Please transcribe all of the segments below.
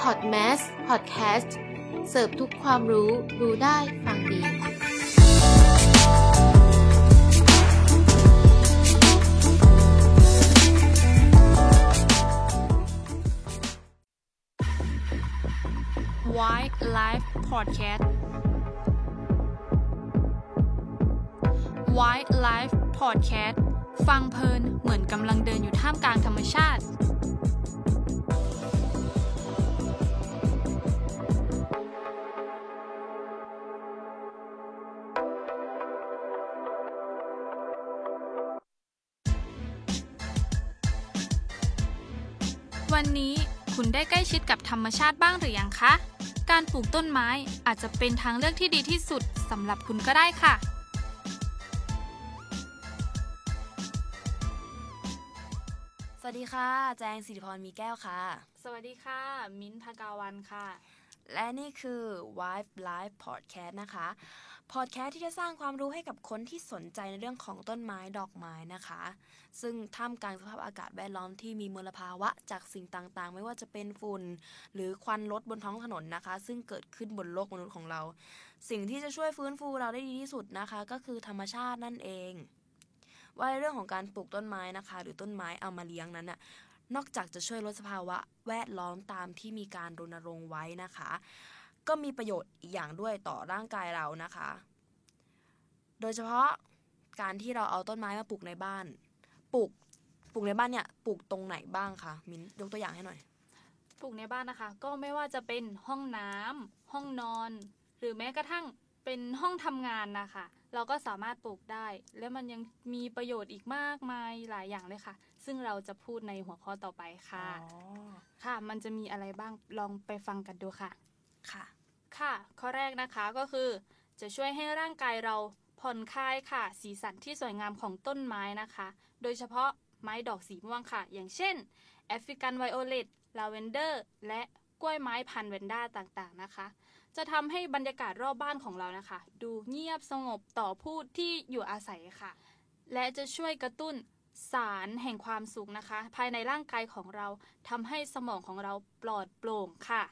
Podmas Podcast เสิร์ฟทุกความรู้รู้ได้ฟังดี White Life Podcast White Life Podcast ฟังเพลินเหมือนกำลังเดินอยู่ท่ามกลางธรรมชาติ วันนี้คุณได้ใกล้ชิดกับธรรมชาติบ้างหรือยังคะ การปลูกต้นไม้อาจจะเป็นทางเลือกที่ดีที่สุดสำหรับคุณก็ได้ค่ะ สวัสดีค่ะ แจงสิริพรมีแก้วค่ะ สวัสดีค่ะ มิ้นท์พากาวันค่ะ และนี่คือ Wife Life Podcast นะคะ Podcast ที่จะสร้างความรู้ให้กับคนที่สนใจในเรื่องของต้นไม้ดอกไม้นะคะ ซึ่งท่ามกลางสภาพอากาศแวดล้อมที่มีมลภาวะจากสิ่งต่างๆ ไม่ว่าจะเป็นฝุ่น หรือควันรถบนท้องถนนนะคะ ซึ่งเกิดขึ้นบนโลกมนุษย์ของเรา สิ่งที่จะช่วยฟื้นฟูเราได้ดีที่สุดนะคะ ก็คือธรรมชาตินั่นเอง ว่าในเรื่องของการปลูกต้นไม้นะคะ หรือต้นไม้เอามาเลี้ยงนั้นน่ะ นอกจากจะช่วยลดสภาวะแวดล้อมตามที่มีการรณรงค์ไว้นะคะ ก็มีประโยชน์อีกอย่างด้วยต่อร่างกายเรานะคะ โดยเฉพาะการที่เราเอาต้นไม้มาปลูกในบ้าน ปลูกปลูกในบ้านเนี่ยปลูกตรงไหนบ้างคะมินยกตัวอย่างให้หน่อย ปลูกในบ้านนะคะ ก็ไม่ว่าจะเป็นห้องน้ำห้องนอน หรือแม้กระทั่งเป็นห้องทำงานนะคะ เราก็สามารถปลูกได้ และมันยังมีประโยชน์อีกมากมายหลายอย่างเลยค่ะ ซึ่งเราจะพูดในหัวข้อต่อไปค่ะค่ะ มันจะมีอะไรบ้างลองไปฟังกันดูค่ะ ค่ะ ค่ะ ข้อแรกนะคะก็คือ จะช่วยให้ร่างกายเราผ่อนคลายค่ะ สีสันที่สวยงามของต้นไม้นะคะ โดยเฉพาะไม้ดอกสีม่วงค่ะ อย่างเช่น African violet ลาเวนเดอร์และกล้วยไม้พันธุ์ Vanda ต่างๆนะคะ จะทำให้บรรยากาศรอบบ้านของเรานะคะ ดูเงียบสงบต่อผู้ที่อยู่อาศัยค่ะ และจะช่วยกระตุ้น สารแห่งความสุขนะคะ ภายในร่างกายของเราทำให้สมองของเราปลอดโปร่งค่ะ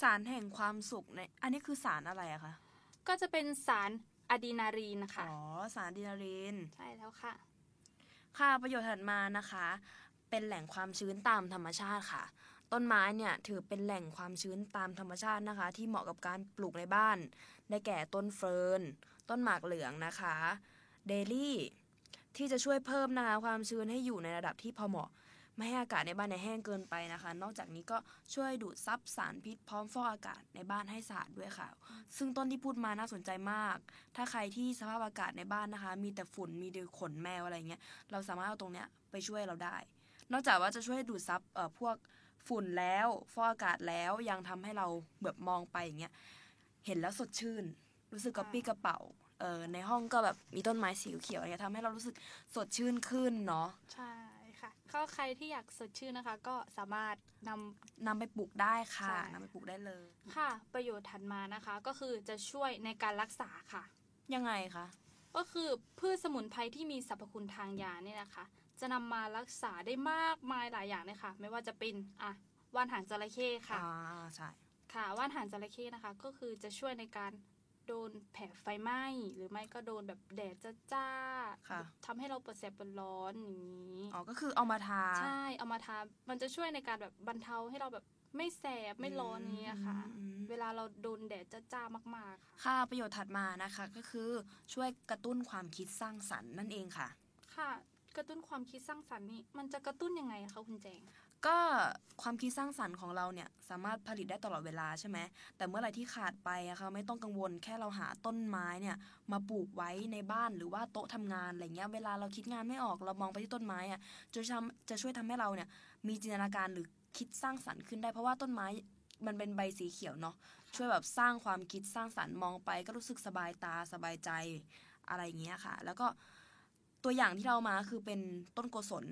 สารแห่งความสุขในอันนี้คือสารอะไรอะคะก็จะเป็นสารอะดรีนาลีนนะคะอ๋อสารอะดรีนาลีนใช่แล้วค่ะ ค่ะประโยชน์ถัดมานะคะ เป็นแหล่งความชื้นตามธรรมชาติค่ะ ต้นไม้เนี่ยถือเป็นแหล่งความชื้นตามธรรมชาตินะคะ ที่เหมาะกับการปลูกในบ้าน ได้แก่ต้นเฟิร์นต้นหมากเหลืองนะคะเดลี่ ที่จะช่วยเพิ่มนะคะความชื้นให้อยู่ในระดับที่พอเหมาะ ไม่ให้อากาศในบ้านเนี่ยแห้งเกินไปนะคะ นอกจากนี้ก็ช่วยดูดซับสารพิษพร้อมฟอกอากาศในบ้านให้สะอาดด้วยค่ะ ซึ่งต้นที่พูดมาน่าสนใจมาก ถ้าใครที่สภาพอากาศในบ้านนะคะ มีแต่ฝุ่นมีแต่ขนแมวอะไรเงี้ยเราสามารถเอาตรงเนี้ยไปช่วยเราได้ นอกจากว่าจะช่วยดูดซับเอ่อพวกฝุ่นแล้วฟอกอากาศแล้วยังทำให้เราแบบมองไปอย่างเงี้ยเห็นแล้วสดชื่น รู้สึกกระปี้กระเป๋า เออในห้องก็แบบมีต้นไม้สีเขียวอะไรเงี้ยทำให้เรารู้สึกสดชื่นขึ้นเนาะใช่ค่ะก็ใครที่อยากสดชื่นนะคะ ก็สามารถนำนำไปปลูกได้ค่ะใช่นำไปปลูกได้เลย ค่ะ ประโยชน์ถัดมานะคะ ก็คือจะช่วยในการรักษาค่ะ ยังไงคะก็คือพืชสมุนไพรที่มีสรรพคุณทางยาเนี่ยนะคะ จะนำมารักษาได้มากมายหลายอย่างเลยค่ะ ไม่ว่าจะเป็นอะว่านหางจระเข้ค่ะอ่าใช่ค่ะว่านหางจระเข้นะคะ ก็คือจะช่วยในการ โดนแผลไฟไหม้หรือไม่ก็โดนแบบแดดจ้าๆค่ะทำให้เราปวดแสบปวดร้อนอย่างนี้อ๋อก็คือเอามาทาใช่เอามาทา มันจะช่วยในการแบบบรรเทาให้เราแบบไม่แสบไม่ร้อนนี้อะค่ะอืมเวลาเราโดนแดดจ้าๆมากๆค่ะค่ะประโยชน์ถัดมานะคะก็คือช่วยกระตุ้นความคิดสร้างสรรค์นั่นเองค่ะ ค่ะ กระตุ้นความคิดสร้างสรรค์นี่มันจะกระตุ้นยังไงอะคะคุณแจง ก็ความคิดสร้างสรรค์ของเราเนี่ยสามารถผลิตได้ตลอดเวลาใช่ไหมแต่เมื่อไรที่ขาดไปอะคะไม่ต้องกังวลแค่เราหาต้นไม้เนี่ยมาปลูกไว้ในบ้านหรือว่าโต๊ะทำงานอะไรเงี้ยเวลาเราคิดงานไม่ออกเรามองไปที่ต้นไม้อะจะทำจะช่วยทำให้เราเนี่ยมีจินตนาการหรือคิดสร้างสรรค์ขึ้นได้เพราะว่าต้นไม้มันเป็นใบสีเขียวเนาะช่วยแบบสร้างความคิดสร้างสรรค์มองไป ก็รู้สึกสบายตาสบายใจอะไรอย่างเงี้ยค่ะ แล้วก็ตัวอย่างที่เรามาคือเป็นต้นโกศล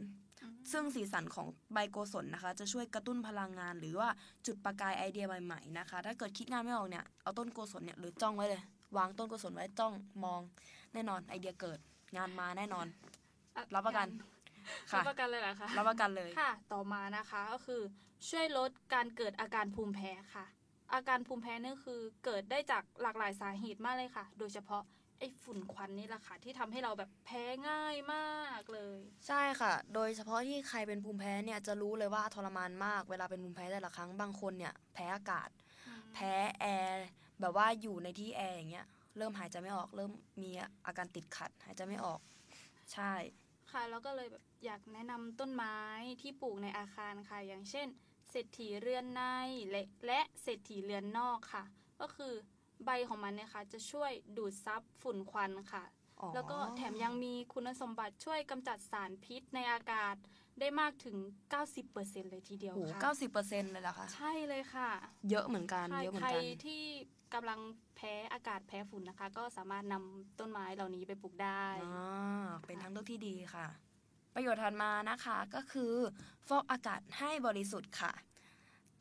ซึ่งสีสันของใบโกศลนะคะ จะช่วยกระตุ้นพลังงาน หรือว่าจุดประกายไอเดียใหม่ๆนะคะ ถ้าเกิดคิดงานไม่ออกเนี่ยเอาต้นโกศลเนี่ยหรือจ้องไว้เลย วางต้นโกศลไว้จ้องมอง แน่นอนไอเดียเกิดงานมาแน่นอน รับประกันค่ะรับประกันเลยเหรอคะรับประกันเลยค่ะ ต่อมานะคะก็คือช่วยลดการเกิดอาการภูมิแพ้ค่ะ อาการภูมิแพ้นี่คือเกิดได้จากหลากหลายสาเหตุมากเลยค่ะ โดยเฉพาะ ไอ้ฝุ่นควันนี่แหละค่ะ ที่ทำให้เราแบบแพ้ง่ายมากเลย ใช่ค่ะ โดยเฉพาะที่ใครเป็นภูมิแพ้เนี่ยจะรู้เลยว่าทรมานมาก เวลาเป็นภูมิแพ้แต่ละครั้งบางคนเนี่ย แพ้อากาศ แพ้แอร์แบบว่าอยู่ในที่แอร์อย่างเงี้ยเริ่มหายใจไม่ออกเริ่มมีอาการติดขัด หายใจไม่ออก ใช่ ค่ะแล้วก็เลยแบบอยากแนะนำต้นไม้ที่ปลูกในอาคารค่ะ อย่างเช่นเศรษฐีเรือนในและและเศรษฐีเรือนนอกค่ะ ก็คือ ใบของมันเนี่ยค่ะจะช่วยดูดซับฝุ่นควันค่ะอ๋อแล้วก็แถมยังมีคุณสมบัติช่วยกำจัดสารพิษในอากาศได้มากถึง 90%เลยทีเดียวโอ้โหค่ะเก้าสิบเปอร์เซ็นต์เลยเหรอคะใช่เลยค่ะ เยอะเหมือนกันใช่เยอะเหมือใครนกันที่กำลังแพ้อากาศแพ้ฝุ่นนะคะ ก็สามารถนำต้นไม้เหล่านี้ไปปลูกได้อ่าเป็นทางเลือกที่ดีค่ะ ประโยชน์ถัดมานะคะก็คือฟอกอากาศให้บริสุทธิ์ค่ะ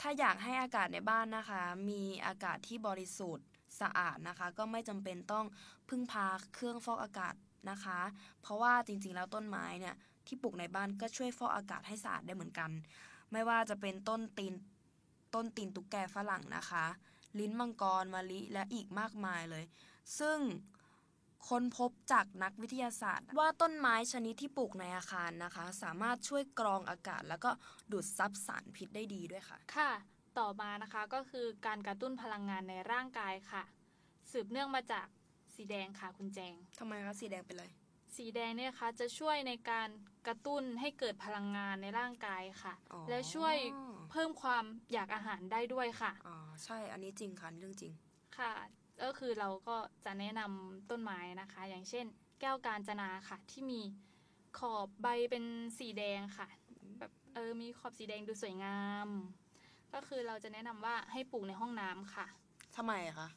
ถ้าอยากให้อากาศในบ้านนะคะ มีอากาศที่บริสุทธิ์ สะอาดนะคะ ก็ไม่จำเป็นต้องพึ่งพาเครื่องฟอกอากาศนะคะ เพราะว่าจริงๆแล้วต้นไม้เนี่ยที่ปลูกในบ้านก็ช่วยฟอกอากาศให้สะอาดได้เหมือนกัน ไม่ว่าจะเป็นต้นตีนต้นตีนตุ๊กแกฝรั่งนะคะ ลิ้นมังกรมะลิและอีกมากมายเลย ซึ่งค้นพบจากนักวิทยาศาสตร์ ว่าต้นไม้ชนิดที่ปลูกในอาคารนะคะ สามารถช่วยกรองอากาศ แล้วก็ดูดซับสารพิษได้ดีด้วยค่ะ ค่ะ ต่อมานะคะก็คือการกระตุ้นพลังงานในร่างกายค่ะ สืบเนื่องมาจากสีแดงค่ะคุณแจงทำไมคะสีแดงเป็นไรสีแดงเนี่ยนะคะจะช่วยในการกระตุ้นให้เกิดพลังงานในร่างกายค่ะอ๋อและช่วยเพิ่มความอยากอาหารได้ด้วยค่ะอ๋อใช่อันนี้จริงค่ะนี่เรื่องจริงค่ะ ก็คือเราก็จะแนะนำต้นไม้นะคะ อย่างเช่น แก้วกาญจนาค่ะ ที่มีขอบใบเป็นสีแดงค่ะ แบบเออมีขอบสีแดงดูสวยงาม ก็คือเราจะแนะนำว่าให้ปลูกในห้องน้ำค่ะ ทำไมอะคะ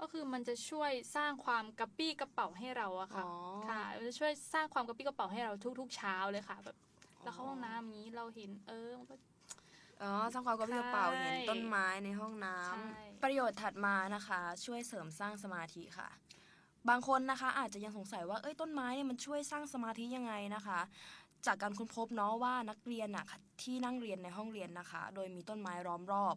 ก็คือมันจะช่วยสร้างความกระปี้กระเป๋าให้เราอะค่ะอ๋อ ค่ะ มันจะช่วยสร้างความกระปี้กระเป๋าให้เราทุก ๆ เช้าเลยค่ะแบบเราเข้าห้องน้ำอย่างนี้เราเห็นเออมันก็ อ๋อสร้างความกระปรี้กระเป๋าใช่เห็นต้นไม้ในห้องน้ำ ใช่ ประโยชน์ถัดมานะคะ ช่วยเสริมสร้างสมาธิค่ะ บางคนนะคะ อาจจะยังสงสัยว่าเอ้ยต้นไม้เนี่ยมันช่วยสร้างสมาธิยังไงนะคะ จากการค้นพบเนาะว่านักเรียนอะ ที่นั่งเรียนในห้องเรียนนะคะ โดยมีต้นไม้ล้อมรอบ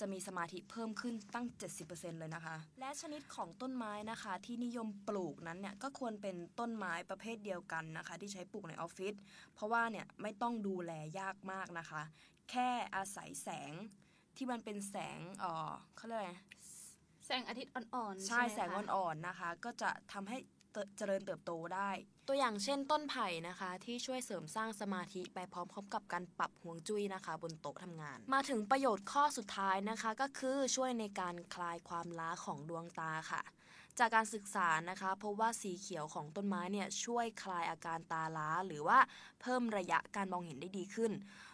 จะมีสมาธิเพิ่มขึ้นตั้ง 70%เลยนะคะ และชนิดของต้นไม้นะคะ ที่นิยมปลูกนั้นเนี่ยก็ควรเป็นต้นไม้ประเภทเดียวกันนะคะ ที่ใช้ปลูกในออฟฟิศ เพราะว่าเนี่ยไม่ต้องดูแลยากมากนะคะ แค่อาศัยแสงที่มันเป็นแสงเออเขาเรียกอะไรแสงอาทิตย์อ่อนๆ ใช่ไหมแสงคะอ่อนๆนะคะ ก็จะทำให้เติเจริญเติบโตได้ ตัวอย่างเช่นต้นไผ่นะคะ ที่ช่วยเสริมสร้างสมาธิไปพร้อมๆกับการปรับห่วงจุ้ยนะคะ บนโต๊ะทำงาน มาถึงประโยชน์ข้อสุดท้ายนะคะ ก็คือช่วยในการคลายความล้าของดวงตาค่ะ จากการศึกษานะคะพบว่าสีเขียวของต้นไม้เนี่ยช่วยคลายอาการตาล้า หรือว่าเพิ่มระยะการมองเห็นได้ดีขึ้น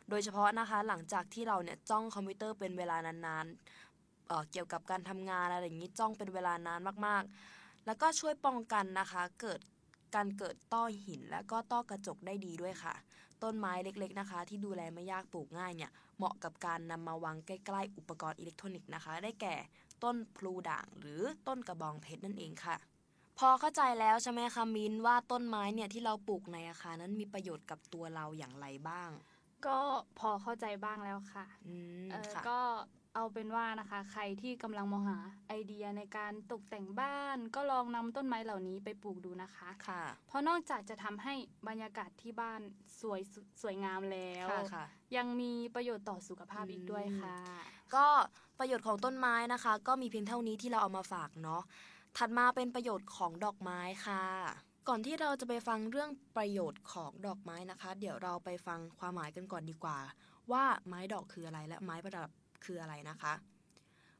โดยเฉพาะนะคะหลังจากที่เราเนี่ยจ้องคอมพิวเตอร์เป็นเวลานานๆเออเกี่ยวกับการทำงานอะไรอย่างนี้จ้องเป็นเวลานานมากๆ แล้วก็ช่วยป้องกันนะคะเกิด การเกิดต้อหินและก็ต้อกระจกได้ดีด้วยค่ะ ต้นไม้เล็กๆนะคะ ที่ดูแลไม่ยากปลูกง่ายเนี่ยเหมาะกับการนำมาวางใกล้ๆ อุปกรณ์อิเล็กทรอนิกส์นะคะ ได้แก่ต้นพลูด่างหรือต้นกระบองเพชรนั่นเองค่ะ พอเข้าใจแล้วใช่ไหมคะมินว่าต้นไม้เนี่ยที่เราปลูกในอาคารนั้นมีประโยชน์กับตัวเราอย่างไรบ้าง ก็พอเข้าใจบ้างแล้วค่ะอืมเออค่ะก็ เอาเป็นว่านะคะ ใครที่กำลังมองหาไอเดียในการตกแต่งบ้าน ก็ลองนำต้นไม้เหล่านี้ไปปลูกดูนะคะค่ะ เพราะนอกจากจะทำให้บรรยากาศที่บ้านสวยสสวยงามแล้วค่ะค่ะ ยังมีประโยชน์ต่อสุขภาพอีกด้วยค่ะ ก็ประโยชน์ของต้นไม้นะคะ ก็มีเพียงเท่านี้ที่เราเอามาฝากเนาะถัดมาเป็นประโยชน์ของดอกไม้ค่ะ ก่อนที่เราจะไปฟังเรื่องประโยชน์ของดอกไม้นะคะ เดี๋ยวเราไปฟังความหมายกันก่อนดีกว่า ว่าไม้ดอกคืออะไรและไม้ประดับ คืออะไรนะคะ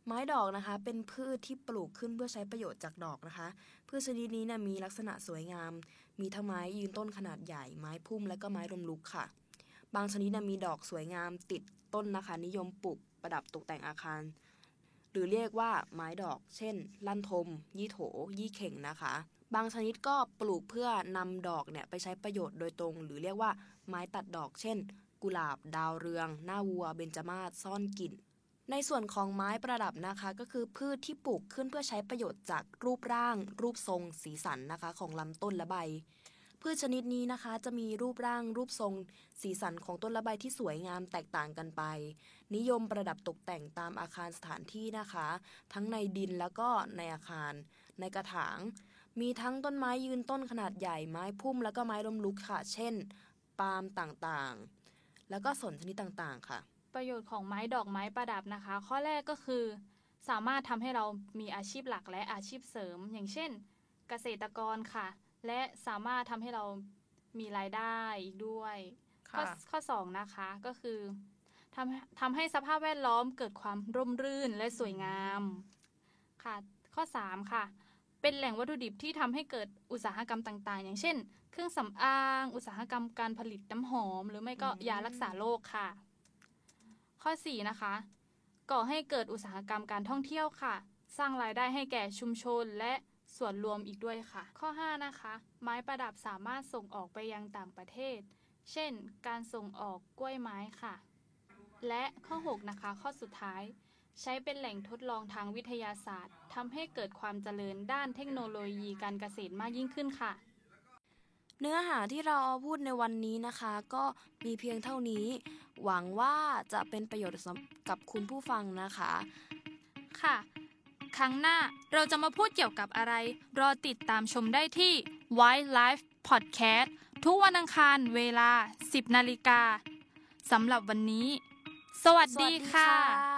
ไม้ดอกนะคะ เป็นพืชที่ปลูกขึ้นเพื่อใช้ประโยชน์จากดอกนะคะ พืชชนิดนี้นะมีลักษณะสวยงาม มีทั้งไม้ยืนต้นขนาดใหญ่ ไม้พุ่มและก็ไม้ลมลุกค่ะ บางชนิดนะมีดอกสวยงามติดต้นนะคะ นิยมปลูกประดับตกแต่งอาคาร หรือเรียกว่าไม้ดอก เช่น ลั่นทม ยี่โถ ยี่เข่งนะคะ บางชนิดก็ปลูกเพื่อนำดอกเนี่ยไปใช้ประโยชน์โดยตรง หรือเรียกว่าไม้ตัดดอก เช่น กุหลาบ ดาวเรือง หน้าวัว เบญจมาศ ซ่อนกลิ่น ในส่วนของไม้ประดับนะคะก็คือพืชที่ปลูกขึ้นเพื่อใช้ประโยชน์จากรูปร่าง รูปทรง สีสันนะคะ ของลำต้นและใบ พืชชนิดนี้นะคะ จะมีรูปร่าง รูปทรง สีสันของต้นและใบที่สวยงามแตกต่างกันไป นิยมประดับตกแต่งตามอาคารสถานที่นะคะ ทั้งในดินแล้วก็ในอาคาร ในกระถาง มีทั้งต้นไม้ยืนต้นขนาดใหญ่ไม้พุ่มแล้วก็ไม้ล้มลุกค่ะ เช่น ปาล์มต่างๆ แล้วก็สนชนิดต่างๆค่ะ ประโยชน์ของไม้ดอกไม้ประดับนะคะ ข้อแรกก็คือ สามารถทำให้เรามีอาชีพหลักและอาชีพเสริม อย่างเช่น เกษตรกรค่ะ และสามารถทำให้เรามีรายได้อีกด้วย ข้อข้อสองนะคะก็คือทำทำให้สภาพแวดล้อมเกิดความร่มรื่นและสวยงามค่ะ ข้อสามค่ะ เป็นแหล่งวัตถุดิบที่ทำให้เกิดอุตสาหกรรมต่าง ๆ อย่างเช่น เครื่องสำอาง อุตสาหกรรมการผลิตน้ำหอม หรือไม่ก็อืมยารักษาโรคค่ะ ข้อ 4 นะคะ ก่อให้เกิดอุตสาหกรรมการท่องเที่ยวค่ะ สร้างรายได้ให้แก่ชุมชนและส่วนรวมอีกด้วยค่ะ ข้อ 5 นะคะ ไม้ประดับสามารถส่งออกไปยังต่างประเทศ เช่น การส่งออกกล้วยไม้ค่ะ และข้อ 6 นะคะ ข้อสุดท้าย ใช้เป็นแหล่งทดลองทางวิทยาศาสตร์ทำให้เกิดความเจริญด้านเทคโนโลยีการเกษตรมากยิ่งขึ้นค่ะ เนื้อหาที่เราเอาพูดในวันนี้นะคะ ก็มีเพียงเท่านี้ หวังว่าจะเป็นประโยชน์สำกับคุณผู้ฟังนะคะ ค่ะ ครั้งหน้าเราจะมาพูดเกี่ยวกับอะไร รอติดตามชมได้ที่ Wildlife Podcast ทุกวันอังคารเวลา 10 นาฬิกาสำหรับวันนี้ สวัสดีค่ะสวัสดีค่ะ